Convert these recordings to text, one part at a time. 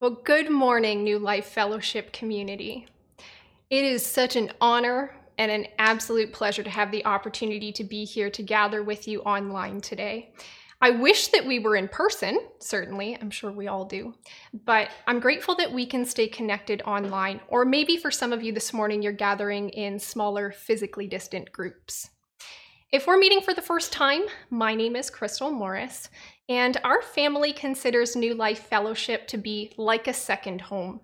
Well, good morning, New Life Fellowship community. It is such an honor and an absolute pleasure to have the opportunity to be here to gather with you online today. I wish that we were in person, certainly, I'm sure we all do, but I'm grateful that we can stay connected online, or maybe for some of you this morning, you're gathering in smaller, physically distant groups. If we're meeting for the first time, my name is Crystal Morris, and our family considers New Life Fellowship to be like a second home.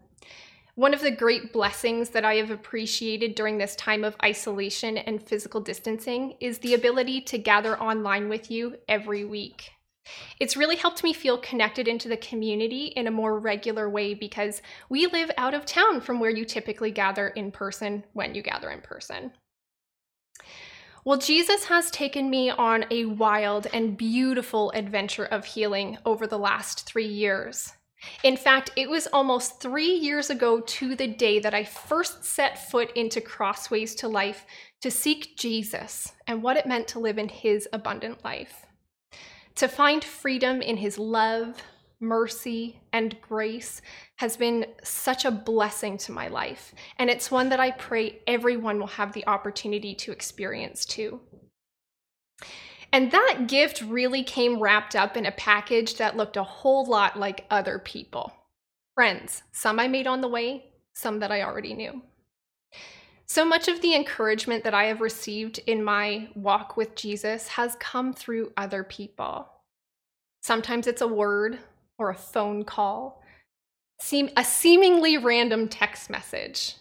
One of the great blessings that I have appreciated during this time of isolation and physical distancing is the ability to gather online with you every week. It's really helped me feel connected into the community in a more regular way because we live out of town from where you typically gather in person when you gather in person. Well, Jesus has taken me on a wild and beautiful adventure of healing over the last three years. In fact, it was almost three years ago to the day that I first set foot into Crossways to Life to seek Jesus and what it meant to live in his abundant life. To find freedom in his love, mercy, and grace has been such a blessing to my life. And it's one that I pray everyone will have the opportunity to experience too. And that gift really came wrapped up in a package that looked a whole lot like other people. Friends, some I made on the way, some that I already knew. So much of the encouragement that I have received in my walk with Jesus has come through other people. Sometimes it's a word, or a phone call, seem, a seemingly random text message,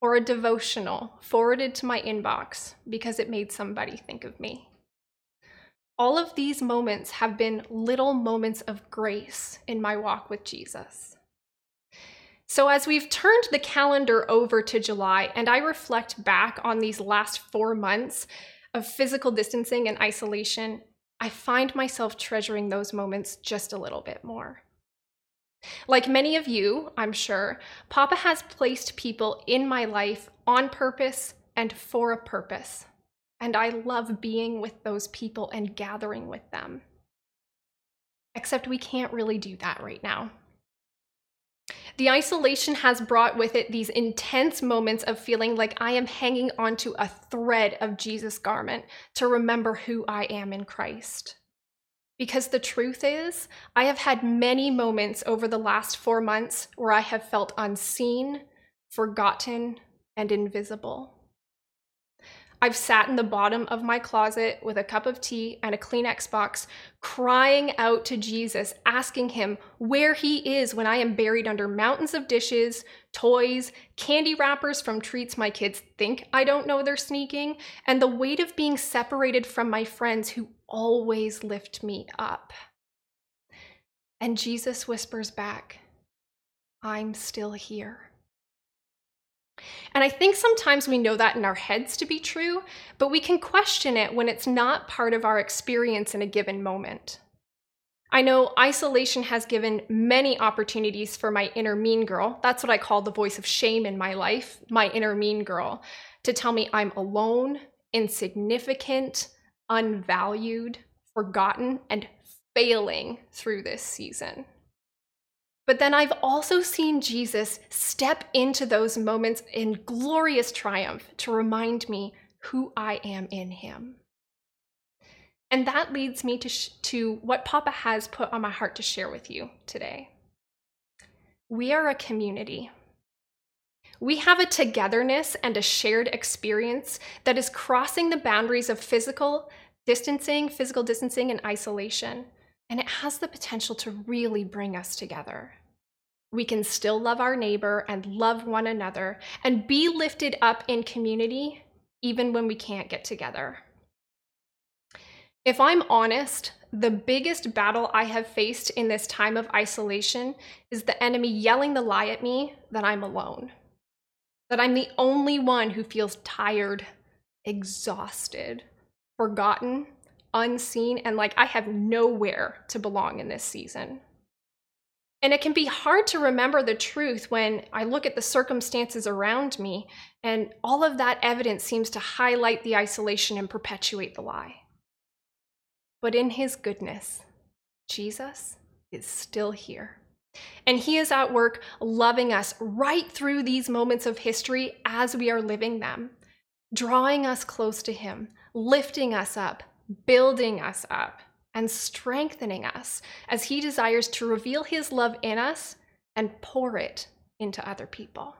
or a devotional forwarded to my inbox because it made somebody think of me. All of these moments have been little moments of grace in my walk with Jesus. So, as we've turned the calendar over to July and I reflect back on these last four months of physical distancing and isolation, I find myself treasuring those moments just a little bit more. Like many of you, I'm sure, Papa has placed people in my life on purpose and for a purpose. And I love being with those people and gathering with them. Except we can't really do that right now. The isolation has brought with it these intense moments of feeling like I am hanging onto a thread of Jesus' garment to remember who I am in Christ. Because the truth is, I have had many moments over the last four months where I have felt unseen, forgotten, and invisible. I've sat in the bottom of my closet with a cup of tea and a Kleenex box, crying out to Jesus, asking him where he is when I am buried under mountains of dishes, toys, candy wrappers from treats my kids think I don't know they're sneaking, and the weight of being separated from my friends who always lift me up. And Jesus whispers back, I'm still here. And I think sometimes we know that in our heads to be true, but we can question it when it's not part of our experience in a given moment. I know isolation has given many opportunities for my inner mean girl. That's what I call the voice of shame in my life, my inner mean girl, to tell me I'm alone, insignificant, unvalued, forgotten, and failing through this season. But then I've also seen Jesus step into those moments in glorious triumph to remind me who I am in him. And that leads me to, sh- to what Papa has put on my heart to share with you today. We are a community. We have a togetherness and a shared experience that is crossing the boundaries of physical distancing, physical distancing, and isolation and it has the potential to really bring us together. We can still love our neighbor and love one another and be lifted up in community even when we can't get together. If I'm honest, the biggest battle I have faced in this time of isolation is the enemy yelling the lie at me that I'm alone, that I'm the only one who feels tired, exhausted, forgotten, unseen, and like I have nowhere to belong in this season. And it can be hard to remember the truth when I look at the circumstances around me, and all of that evidence seems to highlight the isolation and perpetuate the lie. But in his goodness, Jesus is still here, And He is at work loving us right through these moments of history as we are living them, drawing us close to Him, lifting us up, building us up, and strengthening us as He desires to reveal His love in us and pour it into other people.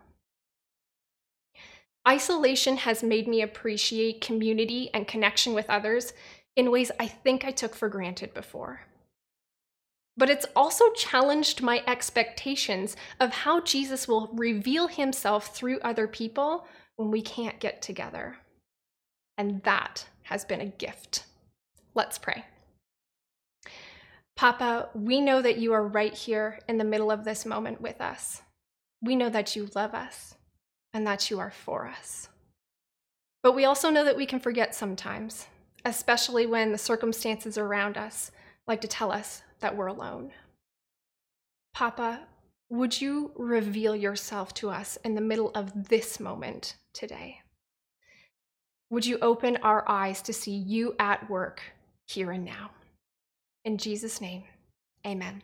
Isolation has made me appreciate community and connection with others in ways I think I took for granted before. But it's also challenged my expectations of how Jesus will reveal himself through other people when we can't get together. And that has been a gift. Let's pray. Papa, we know that you are right here in the middle of this moment with us. We know that you love us and that you are for us. But we also know that we can forget sometimes, especially when the circumstances around us like to tell us that we're alone. Papa, would you reveal yourself to us in the middle of this moment today? Would you open our eyes to see you at work here and now? In Jesus' name, amen.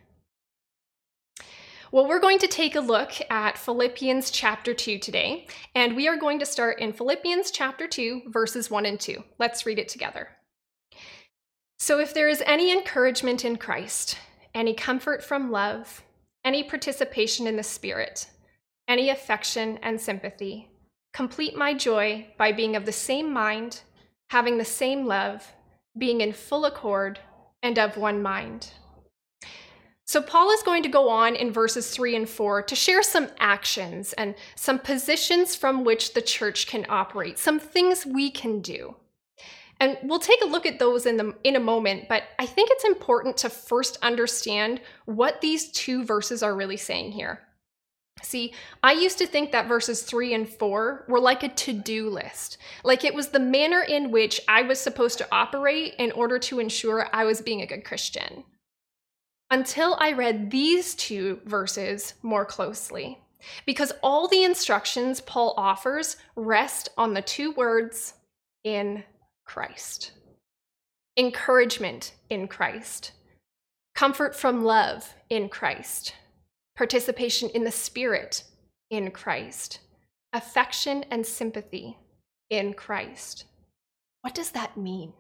Well, we're going to take a look at Philippians chapter 2 today, and we are going to start in Philippians chapter 2, verses 1 and 2. Let's read it together. So, if there is any encouragement in Christ, any comfort from love, any participation in the Spirit, any affection and sympathy, complete my joy by being of the same mind, having the same love, being in full accord, and of one mind. So, Paul is going to go on in verses three and four to share some actions and some positions from which the church can operate, some things we can do. And we'll take a look at those in, the, in a moment, but I think it's important to first understand what these two verses are really saying here. See, I used to think that verses three and four were like a to do list, like it was the manner in which I was supposed to operate in order to ensure I was being a good Christian. Until I read these two verses more closely. Because all the instructions Paul offers rest on the two words in Christ. Encouragement in Christ, comfort from love in Christ, participation in the Spirit in Christ, affection and sympathy in Christ. What does that mean?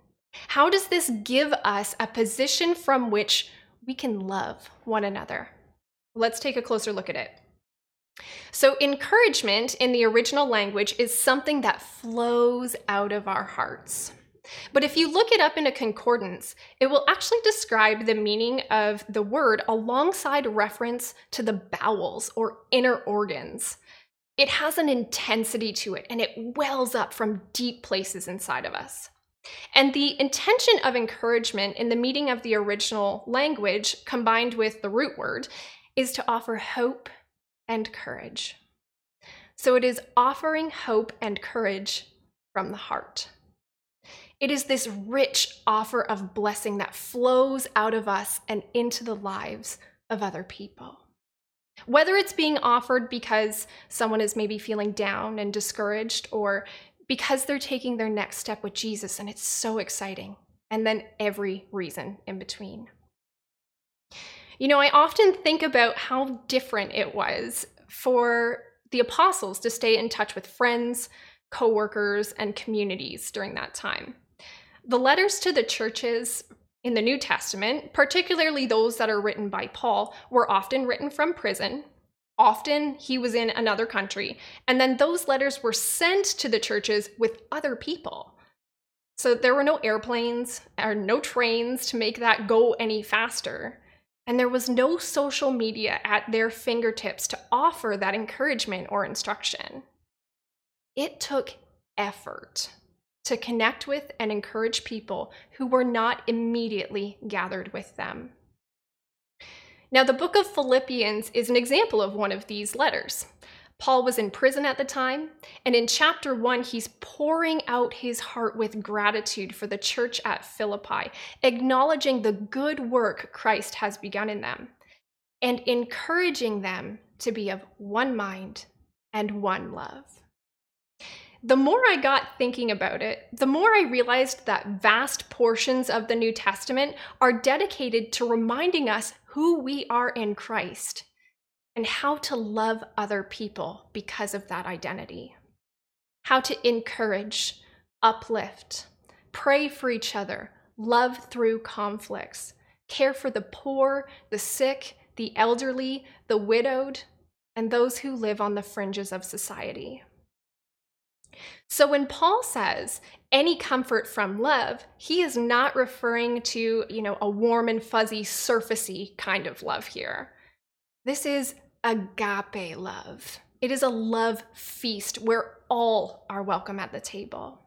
How does this give us a position from which we can love one another. Let's take a closer look at it. So, encouragement in the original language is something that flows out of our hearts. But if you look it up in a concordance, it will actually describe the meaning of the word alongside reference to the bowels or inner organs. It has an intensity to it and it wells up from deep places inside of us. And the intention of encouragement in the meaning of the original language combined with the root word is to offer hope and courage. So it is offering hope and courage from the heart. It is this rich offer of blessing that flows out of us and into the lives of other people. Whether it's being offered because someone is maybe feeling down and discouraged, or because they're taking their next step with Jesus and it's so exciting. And then every reason in between. You know, I often think about how different it was for the apostles to stay in touch with friends, coworkers, and communities during that time. The letters to the churches in the New Testament, particularly those that are written by Paul, were often written from prison Often he was in another country, and then those letters were sent to the churches with other people. So there were no airplanes or no trains to make that go any faster. And there was no social media at their fingertips to offer that encouragement or instruction. It took effort to connect with and encourage people who were not immediately gathered with them. Now, the book of Philippians is an example of one of these letters. Paul was in prison at the time, and in chapter one, he's pouring out his heart with gratitude for the church at Philippi, acknowledging the good work Christ has begun in them, and encouraging them to be of one mind and one love. The more I got thinking about it, the more I realized that vast portions of the New Testament are dedicated to reminding us who we are in Christ and how to love other people because of that identity. How to encourage, uplift, pray for each other, love through conflicts, care for the poor, the sick, the elderly, the widowed, and those who live on the fringes of society. So when Paul says any comfort from love, he is not referring to, you know, a warm and fuzzy, surfacey kind of love here. This is agape love. It is a love feast where all are welcome at the table.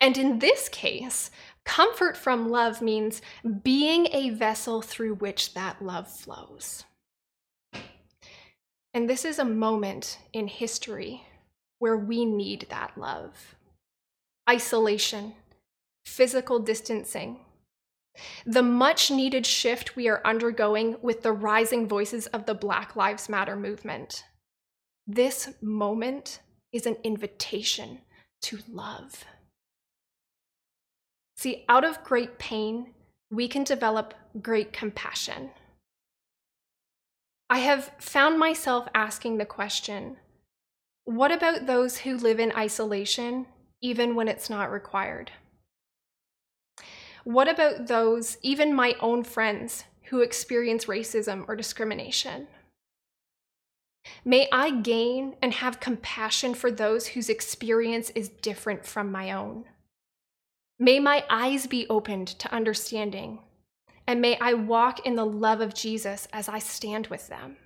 And in this case, comfort from love means being a vessel through which that love flows. And this is a moment in history where we need that love isolation, physical distancing. The much needed shift we are undergoing with the rising voices of the Black Lives Matter movement. This moment is an invitation to love. See, out of great pain, we can develop great compassion. I have found myself asking the question what about those who live in isolation, even when it's not required? What about those, even my own friends, who experience racism or discrimination? May I gain and have compassion for those whose experience is different from my own. May my eyes be opened to understanding, and may I walk in the love of Jesus as I stand with them.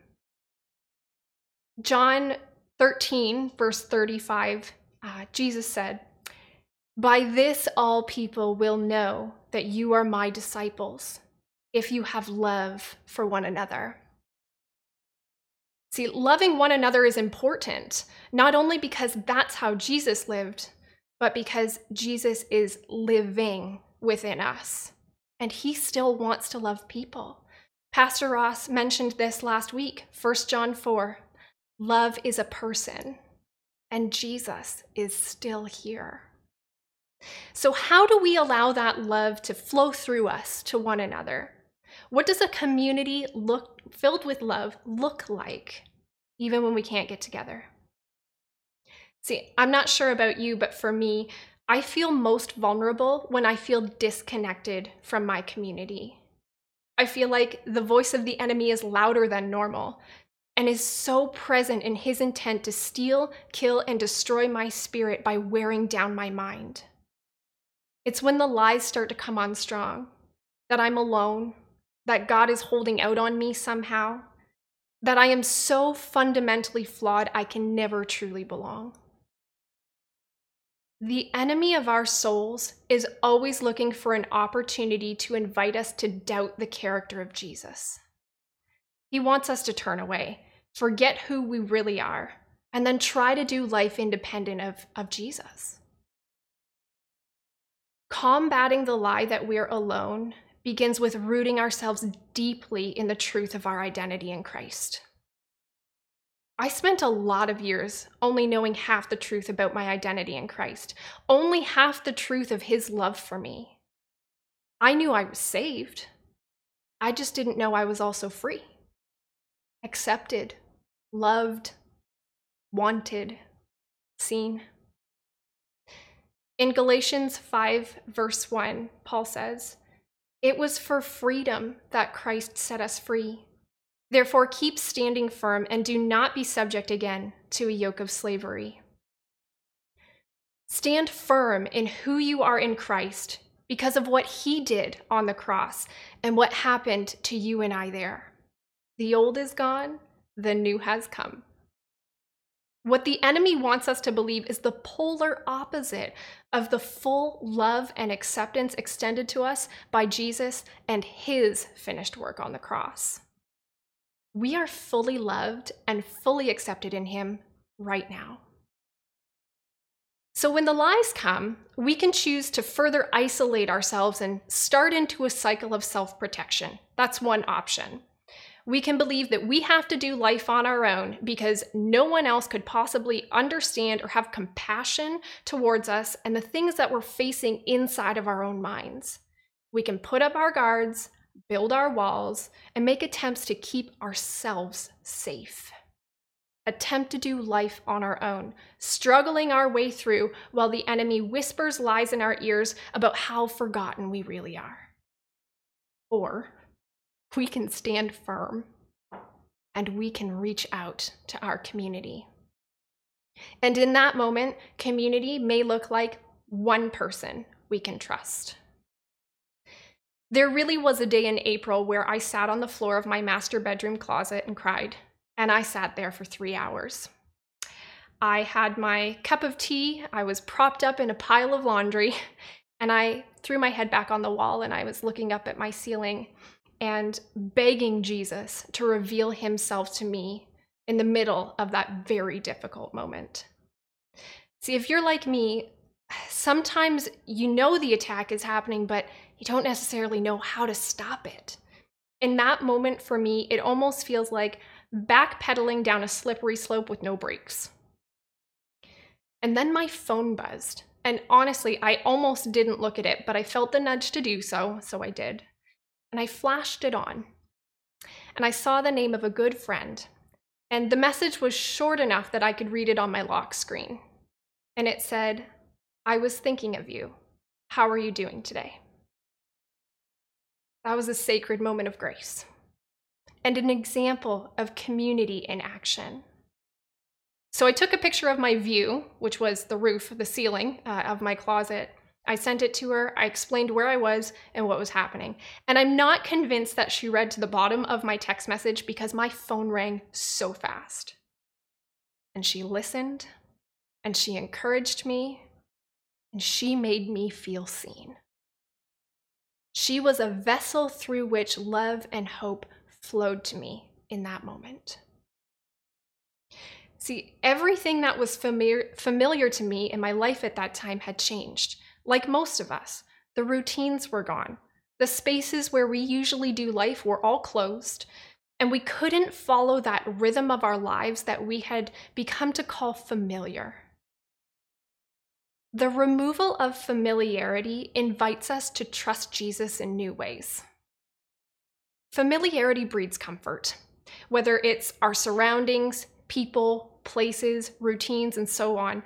John 13, verse 35, uh, Jesus said, By this all people will know that you are my disciples, if you have love for one another. See, loving one another is important, not only because that's how Jesus lived, but because Jesus is living within us. And he still wants to love people. Pastor Ross mentioned this last week, 1 John 4, Love is a person, and Jesus is still here. So, how do we allow that love to flow through us to one another? What does a community look filled with love look like, even when we can't get together? See, I'm not sure about you, but for me, I feel most vulnerable when I feel disconnected from my community. I feel like the voice of the enemy is louder than normal, and is so present in his intent to steal, kill, and destroy my spirit by wearing down my mind. It's when the lies start to come on strong that I'm alone, that God is holding out on me somehow, that I am so fundamentally flawed I can never truly belong. The enemy of our souls is always looking for an opportunity to invite us to doubt the character of Jesus. He wants us to turn away, forget who we really are, and then try to do life independent of, of Jesus. Combating the lie that we're alone begins with rooting ourselves deeply in the truth of our identity in Christ. I spent a lot of years only knowing half the truth about my identity in Christ, only half the truth of His love for me. I knew I was saved. I just didn't know I was also free accepted, loved, wanted, seen. In Galatians 5, verse 1, Paul says, It was for freedom that Christ set us free. Therefore, keep standing firm and do not be subject again to a yoke of slavery. Stand firm in who you are in Christ because of what he did on the cross and what happened to you and I there. The old is gone, the new has come. What the enemy wants us to believe is the polar opposite of the full love and acceptance extended to us by Jesus and his finished work on the cross. We are fully loved and fully accepted in him right now. So, when the lies come, we can choose to further isolate ourselves and start into a cycle of self protection. That's one option we can believe that we have to do life on our own because no one else could possibly understand or have compassion towards us and the things that we're facing inside of our own minds. We can put up our guards, build our walls, and make attempts to keep ourselves safe. Attempt to do life on our own, struggling our way through while the enemy whispers lies in our ears about how forgotten we really are. Or we can stand firm and we can reach out to our community. And in that moment, community may look like one person we can trust. There really was a day in April where I sat on the floor of my master bedroom closet and cried, and I sat there for three hours. I had my cup of tea, I was propped up in a pile of laundry, and I threw my head back on the wall and I was looking up at my ceiling and begging Jesus to reveal himself to me in the middle of that very difficult moment. See, if you're like me, sometimes you know the attack is happening, but you don't necessarily know how to stop it. In that moment, for me, it almost feels like backpedaling down a slippery slope with no brakes. And then my phone buzzed. And honestly, I almost didn't look at it, but I felt the nudge to do so, so I did. And I flashed it on. And I saw the name of a good friend. And the message was short enough that I could read it on my lock screen. And it said, I was thinking of you. How are you doing today? That was a sacred moment of grace and an example of community in action. So I took a picture of my view, which was the roof, the ceiling uh, of my closet. I sent it to her. I explained where I was and what was happening. And I'm not convinced that she read to the bottom of my text message because my phone rang so fast. And she listened and she encouraged me and she made me feel seen. She was a vessel through which love and hope flowed to me in that moment. See, everything that was familiar, familiar to me in my life at that time had changed. Like most of us, the routines were gone. The spaces where we usually do life were all closed, and we couldn't follow that rhythm of our lives that we had become to call familiar. The removal of familiarity invites us to trust Jesus in new ways. Familiarity breeds comfort, whether it's our surroundings, people, places, routines, and so on.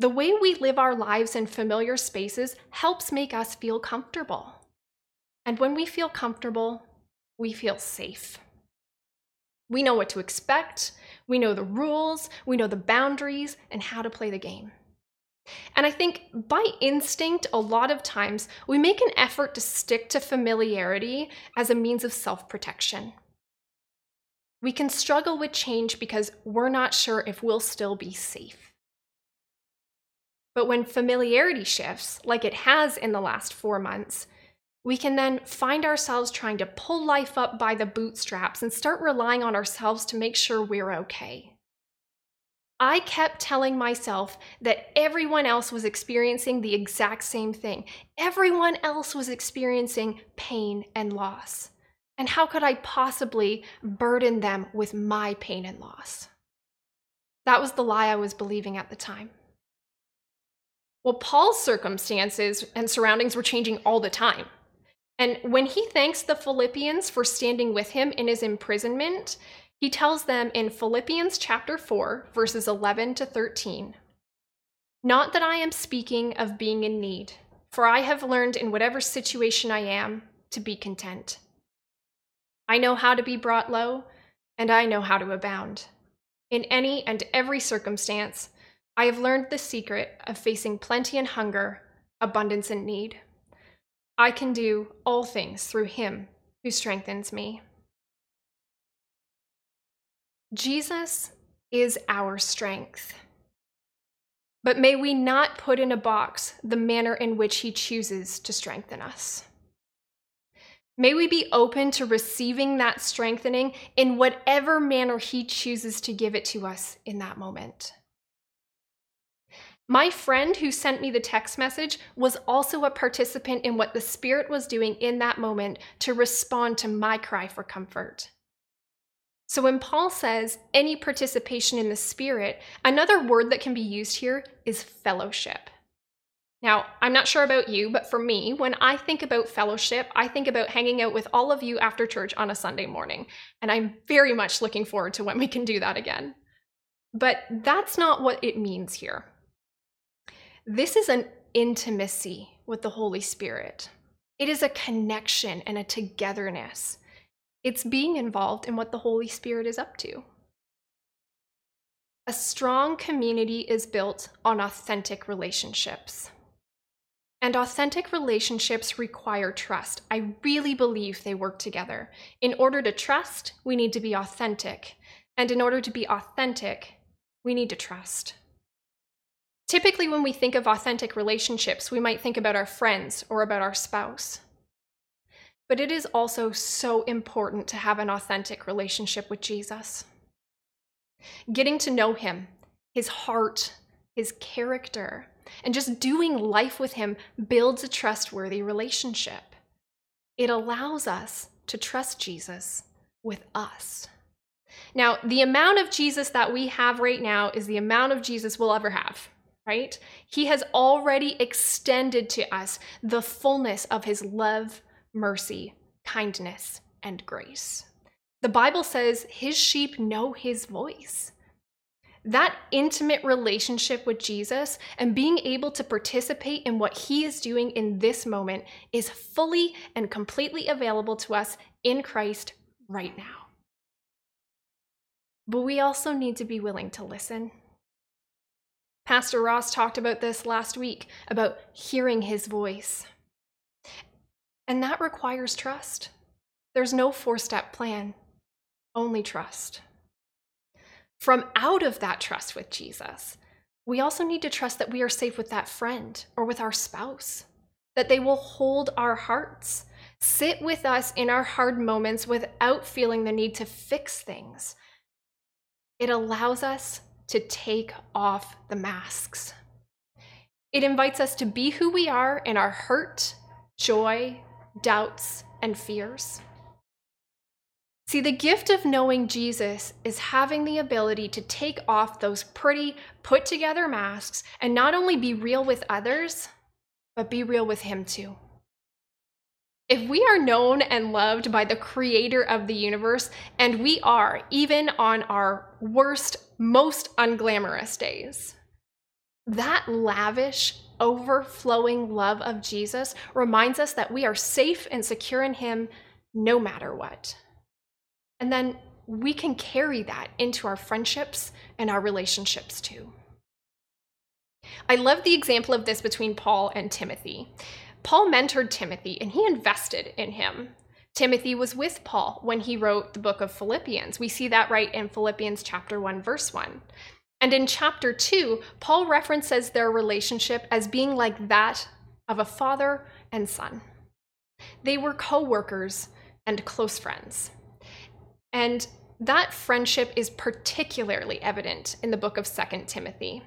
The way we live our lives in familiar spaces helps make us feel comfortable. And when we feel comfortable, we feel safe. We know what to expect, we know the rules, we know the boundaries, and how to play the game. And I think by instinct, a lot of times we make an effort to stick to familiarity as a means of self protection. We can struggle with change because we're not sure if we'll still be safe. But when familiarity shifts, like it has in the last four months, we can then find ourselves trying to pull life up by the bootstraps and start relying on ourselves to make sure we're okay. I kept telling myself that everyone else was experiencing the exact same thing. Everyone else was experiencing pain and loss. And how could I possibly burden them with my pain and loss? That was the lie I was believing at the time. Well, Paul's circumstances and surroundings were changing all the time. And when he thanks the Philippians for standing with him in his imprisonment, he tells them in Philippians chapter 4, verses 11 to 13 Not that I am speaking of being in need, for I have learned in whatever situation I am to be content. I know how to be brought low, and I know how to abound. In any and every circumstance, I have learned the secret of facing plenty and hunger, abundance and need. I can do all things through him who strengthens me. Jesus is our strength. But may we not put in a box the manner in which he chooses to strengthen us. May we be open to receiving that strengthening in whatever manner he chooses to give it to us in that moment. My friend who sent me the text message was also a participant in what the Spirit was doing in that moment to respond to my cry for comfort. So when Paul says any participation in the Spirit, another word that can be used here is fellowship. Now, I'm not sure about you, but for me, when I think about fellowship, I think about hanging out with all of you after church on a Sunday morning. And I'm very much looking forward to when we can do that again. But that's not what it means here. This is an intimacy with the Holy Spirit, it is a connection and a togetherness. It's being involved in what the Holy Spirit is up to. A strong community is built on authentic relationships. And authentic relationships require trust. I really believe they work together. In order to trust, we need to be authentic. And in order to be authentic, we need to trust. Typically, when we think of authentic relationships, we might think about our friends or about our spouse. But it is also so important to have an authentic relationship with Jesus. Getting to know him, his heart, his character, and just doing life with him builds a trustworthy relationship. It allows us to trust Jesus with us. Now, the amount of Jesus that we have right now is the amount of Jesus we'll ever have, right? He has already extended to us the fullness of his love, mercy, kindness, and grace. The Bible says his sheep know his voice. That intimate relationship with Jesus and being able to participate in what he is doing in this moment is fully and completely available to us in Christ right now. But we also need to be willing to listen. Pastor Ross talked about this last week about hearing his voice. And that requires trust. There's no four step plan, only trust. From out of that trust with Jesus, we also need to trust that we are safe with that friend or with our spouse, that they will hold our hearts, sit with us in our hard moments without feeling the need to fix things, it allows us to take off the masks. It invites us to be who we are in our hurt, joy, doubts, and fears. See, the gift of knowing Jesus is having the ability to take off those pretty, put together masks and not only be real with others, but be real with Him too. If we are known and loved by the creator of the universe, and we are, even on our worst, most unglamorous days, that lavish, overflowing love of Jesus reminds us that we are safe and secure in Him no matter what. And then we can carry that into our friendships and our relationships too. I love the example of this between Paul and Timothy. Paul mentored Timothy and he invested in him. Timothy was with Paul when he wrote the book of Philippians. We see that right in Philippians chapter 1 verse 1. And in chapter 2, Paul references their relationship as being like that of a father and son. They were co-workers and close friends. And that friendship is particularly evident in the book of Second Timothy.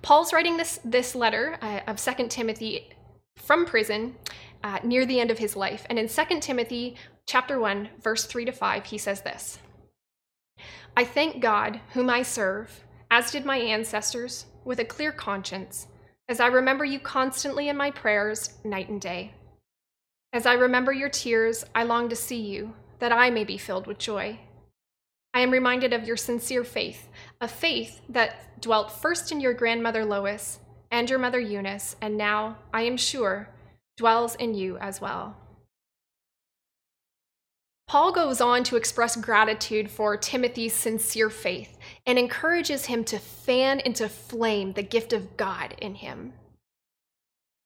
Paul's writing this, this letter uh, of Second Timothy from prison uh, near the end of his life. And in 2 Timothy chapter 1, verse 3 to 5, he says this I thank God, whom I serve, as did my ancestors, with a clear conscience, as I remember you constantly in my prayers, night and day. As I remember your tears, I long to see you, that I may be filled with joy. I am reminded of your sincere faith, a faith that dwelt first in your grandmother Lois and your mother Eunice, and now, I am sure, dwells in you as well. Paul goes on to express gratitude for Timothy's sincere faith and encourages him to fan into flame the gift of God in him.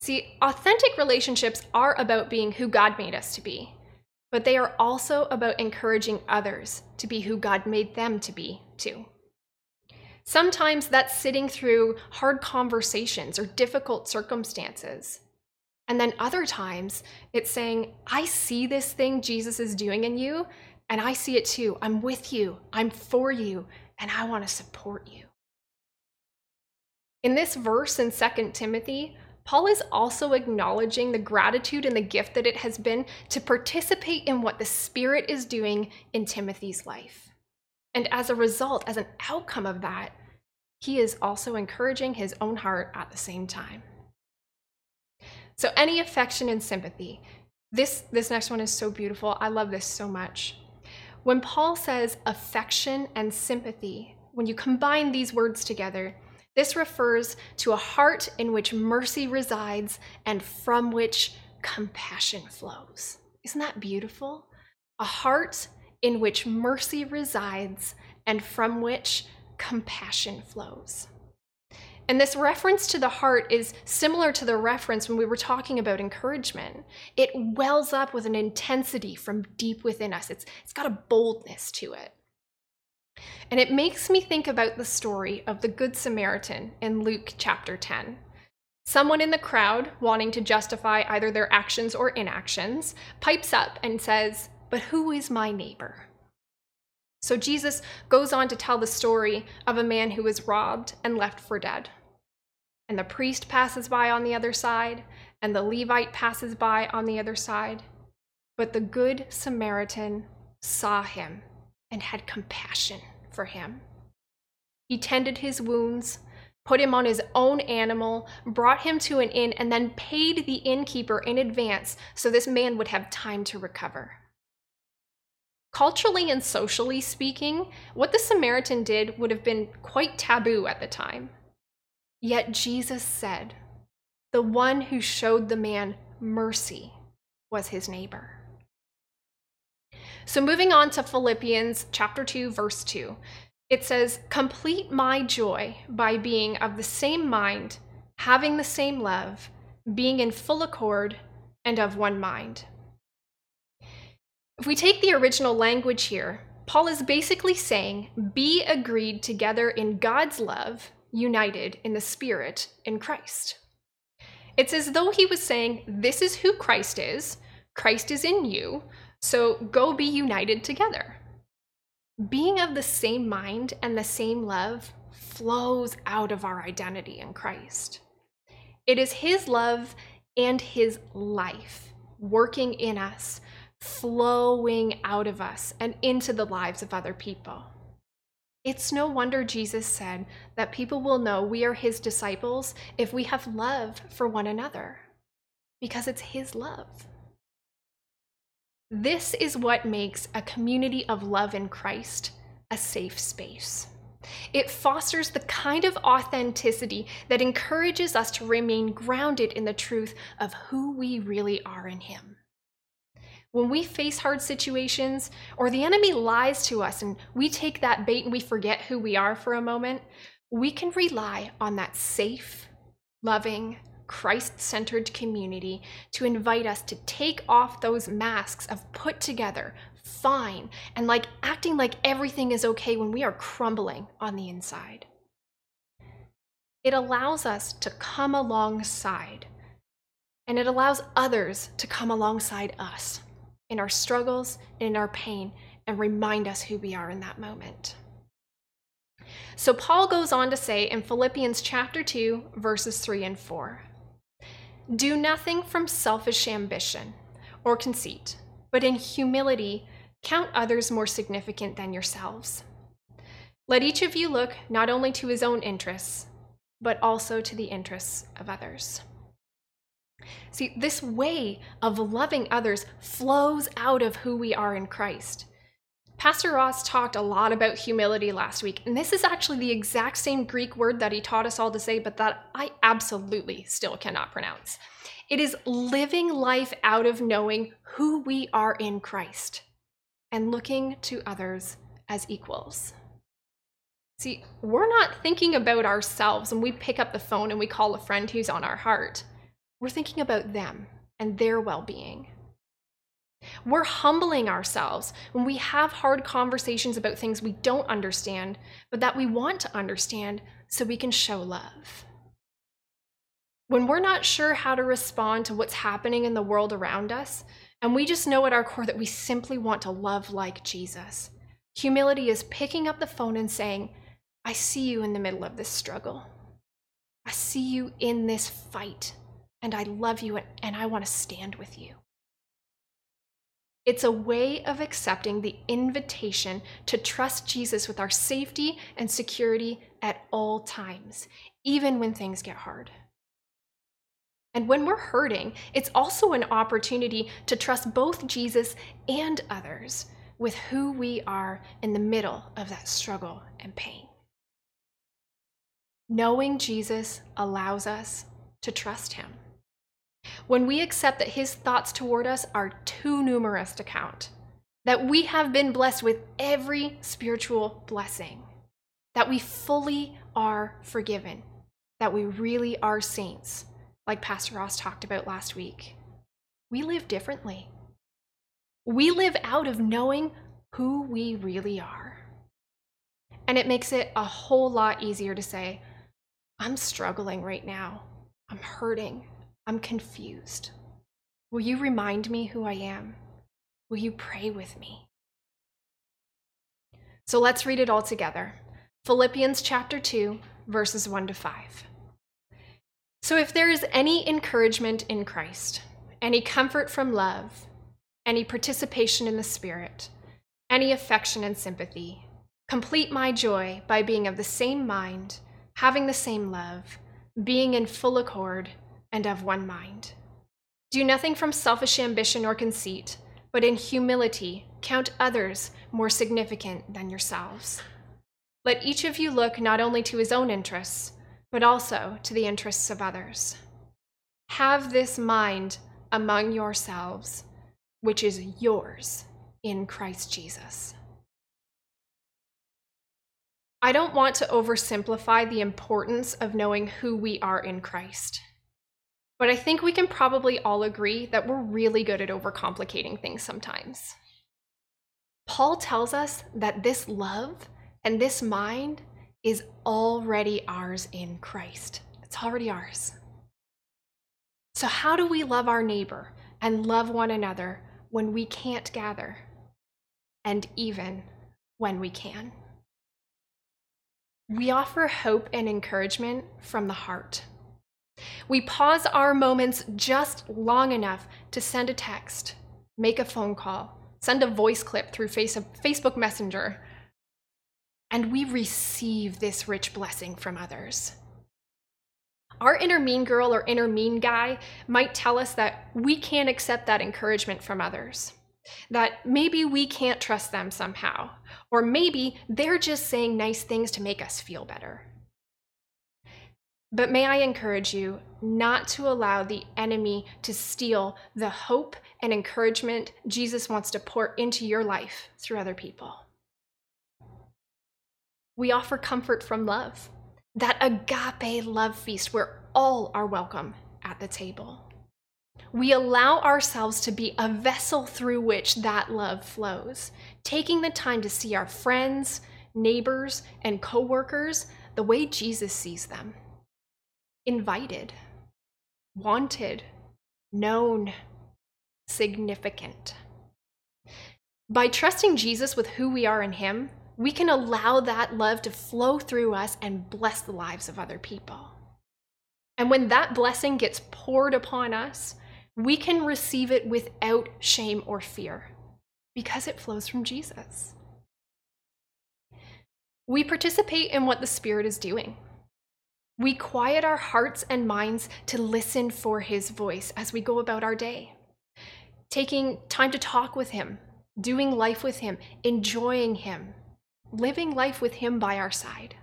See, authentic relationships are about being who God made us to be, but they are also about encouraging others to be who God made them to be, too. Sometimes that's sitting through hard conversations or difficult circumstances. And then other times it's saying, I see this thing Jesus is doing in you, and I see it too. I'm with you, I'm for you, and I want to support you. In this verse in 2 Timothy, Paul is also acknowledging the gratitude and the gift that it has been to participate in what the Spirit is doing in Timothy's life. And as a result, as an outcome of that, he is also encouraging his own heart at the same time. So, any affection and sympathy. This, this next one is so beautiful. I love this so much. When Paul says affection and sympathy, when you combine these words together, this refers to a heart in which mercy resides and from which compassion flows. Isn't that beautiful? A heart in which mercy resides and from which compassion flows. And this reference to the heart is similar to the reference when we were talking about encouragement. It wells up with an intensity from deep within us, it's, it's got a boldness to it. And it makes me think about the story of the Good Samaritan in Luke chapter 10. Someone in the crowd, wanting to justify either their actions or inactions, pipes up and says, But who is my neighbor? So Jesus goes on to tell the story of a man who was robbed and left for dead. And the priest passes by on the other side, and the Levite passes by on the other side. But the Good Samaritan saw him and had compassion for him. He tended his wounds, put him on his own animal, brought him to an inn, and then paid the innkeeper in advance so this man would have time to recover. Culturally and socially speaking, what the Samaritan did would have been quite taboo at the time. Yet Jesus said, the one who showed the man mercy was his neighbor. So, moving on to Philippians chapter 2, verse 2, it says, Complete my joy by being of the same mind, having the same love, being in full accord, and of one mind. If we take the original language here, Paul is basically saying, Be agreed together in God's love, united in the Spirit in Christ. It's as though he was saying, This is who Christ is, Christ is in you, so go be united together. Being of the same mind and the same love flows out of our identity in Christ. It is His love and His life working in us, flowing out of us and into the lives of other people. It's no wonder Jesus said that people will know we are His disciples if we have love for one another, because it's His love. This is what makes a community of love in Christ a safe space. It fosters the kind of authenticity that encourages us to remain grounded in the truth of who we really are in Him. When we face hard situations or the enemy lies to us and we take that bait and we forget who we are for a moment, we can rely on that safe, loving, Christ centered community to invite us to take off those masks of put together, fine, and like acting like everything is okay when we are crumbling on the inside. It allows us to come alongside, and it allows others to come alongside us in our struggles, in our pain, and remind us who we are in that moment. So Paul goes on to say in Philippians chapter 2, verses 3 and 4 do nothing from selfish ambition or conceit, but in humility count others more significant than yourselves. Let each of you look not only to his own interests, but also to the interests of others. See, this way of loving others flows out of who we are in Christ. Pastor Ross talked a lot about humility last week, and this is actually the exact same Greek word that he taught us all to say, but that I absolutely still cannot pronounce. It is living life out of knowing who we are in Christ and looking to others as equals. See, we're not thinking about ourselves when we pick up the phone and we call a friend who's on our heart. We're thinking about them and their well being. We're humbling ourselves when we have hard conversations about things we don't understand, but that we want to understand so we can show love. When we're not sure how to respond to what's happening in the world around us, and we just know at our core that we simply want to love like Jesus, humility is picking up the phone and saying, I see you in the middle of this struggle. I see you in this fight, and I love you, and I want to stand with you. It's a way of accepting the invitation to trust Jesus with our safety and security at all times, even when things get hard. And when we're hurting, it's also an opportunity to trust both Jesus and others with who we are in the middle of that struggle and pain. Knowing Jesus allows us to trust him. When we accept that his thoughts toward us are too numerous to count, that we have been blessed with every spiritual blessing, that we fully are forgiven, that we really are saints, like Pastor Ross talked about last week. We live differently. We live out of knowing who we really are. And it makes it a whole lot easier to say, I'm struggling right now. I'm hurting. I'm confused. Will you remind me who I am? Will you pray with me? So let's read it all together. Philippians chapter 2, verses 1 to 5. So if there is any encouragement in Christ, any comfort from love, any participation in the Spirit, any affection and sympathy, complete my joy by being of the same mind, having the same love, being in full accord, and of one mind. Do nothing from selfish ambition or conceit but in humility count others more significant than yourselves. Let each of you look not only to his own interests, but also to the interests of others. Have this mind among yourselves, which is yours in Christ Jesus. I don't want to oversimplify the importance of knowing who we are in Christ. But I think we can probably all agree that we're really good at overcomplicating things sometimes. Paul tells us that this love and this mind is already ours in Christ. It's already ours. So, how do we love our neighbor and love one another when we can't gather? And even when we can? We offer hope and encouragement from the heart. We pause our moments just long enough to send a text, make a phone call, send a voice clip through Facebook Messenger, and we receive this rich blessing from others. Our inner mean girl or inner mean guy might tell us that we can't accept that encouragement from others, that maybe we can't trust them somehow, or maybe they're just saying nice things to make us feel better. But may I encourage you not to allow the enemy to steal the hope and encouragement Jesus wants to pour into your life through other people. We offer comfort from love, that agape love feast where all are welcome at the table. We allow ourselves to be a vessel through which that love flows, taking the time to see our friends, neighbors, and coworkers the way Jesus sees them invited, wanted, known, significant. By trusting Jesus with who we are in Him, we can allow that love to flow through us and bless the lives of other people. And when that blessing gets poured upon us, we can receive it without shame or fear because it flows from Jesus. We participate in what the Spirit is doing. We quiet our hearts and minds to listen for his voice as we go about our day, taking time to talk with him, doing life with him, enjoying him, living life with him by our side.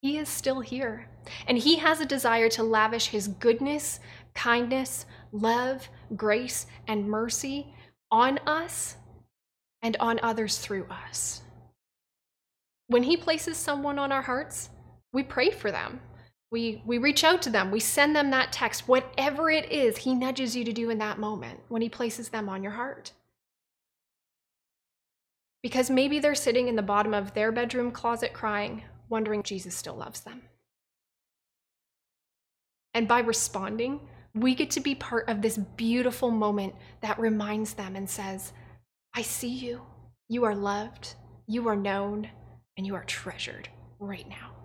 He is still here, and he has a desire to lavish his goodness, kindness, love, grace, and mercy on us and on others through us. When he places someone on our hearts, we pray for them. We, we reach out to them. We send them that text, whatever it is He nudges you to do in that moment when He places them on your heart. Because maybe they're sitting in the bottom of their bedroom closet crying, wondering Jesus still loves them. And by responding, we get to be part of this beautiful moment that reminds them and says, I see you. You are loved, you are known, and you are treasured right now.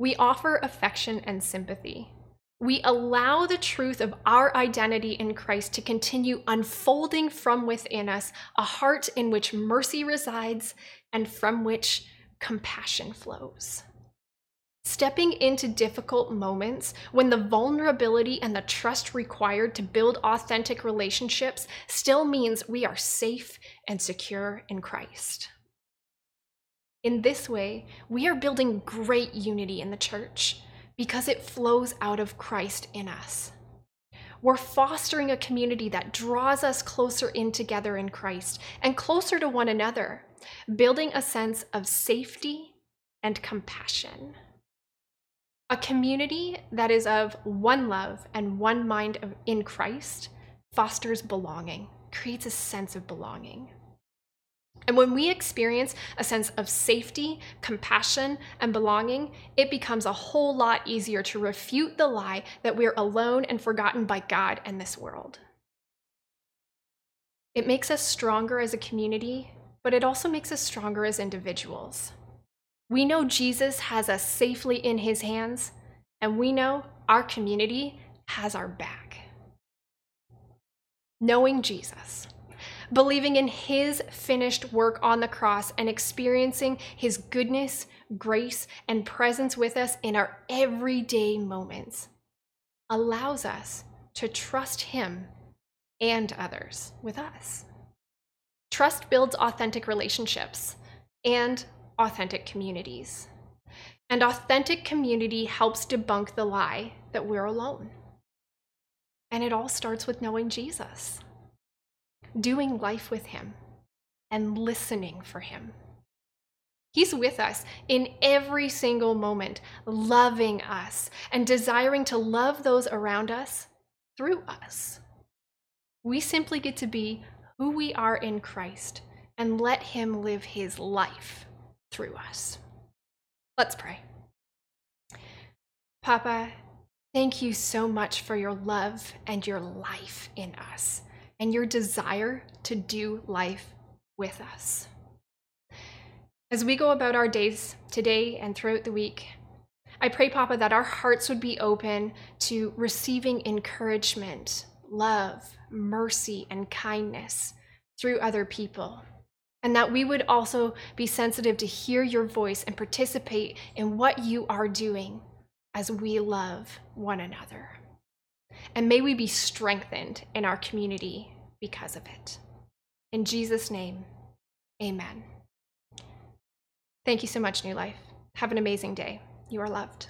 We offer affection and sympathy. We allow the truth of our identity in Christ to continue unfolding from within us, a heart in which mercy resides and from which compassion flows. Stepping into difficult moments when the vulnerability and the trust required to build authentic relationships still means we are safe and secure in Christ. In this way, we are building great unity in the church because it flows out of Christ in us. We're fostering a community that draws us closer in together in Christ and closer to one another, building a sense of safety and compassion. A community that is of one love and one mind in Christ fosters belonging, creates a sense of belonging. And when we experience a sense of safety, compassion, and belonging, it becomes a whole lot easier to refute the lie that we're alone and forgotten by God and this world. It makes us stronger as a community, but it also makes us stronger as individuals. We know Jesus has us safely in his hands, and we know our community has our back. Knowing Jesus believing in his finished work on the cross and experiencing his goodness, grace, and presence with us in our everyday moments allows us to trust him and others with us. Trust builds authentic relationships and authentic communities. And authentic community helps debunk the lie that we're alone. And it all starts with knowing Jesus doing life with Him, and listening for Him. He's with us in every single moment, loving us and desiring to love those around us through us. We simply get to be who we are in Christ and let Him live His life through us. Let's pray. Papa, thank you so much for your love and your life in us and your desire to do life with us. As we go about our days today and throughout the week, I pray, Papa, that our hearts would be open to receiving encouragement, love, mercy, and kindness through other people. And that we would also be sensitive to hear your voice and participate in what you are doing as we love one another. And may we be strengthened in our community because of it. In Jesus' name, amen. Thank you so much, New Life. Have an amazing day. You are loved.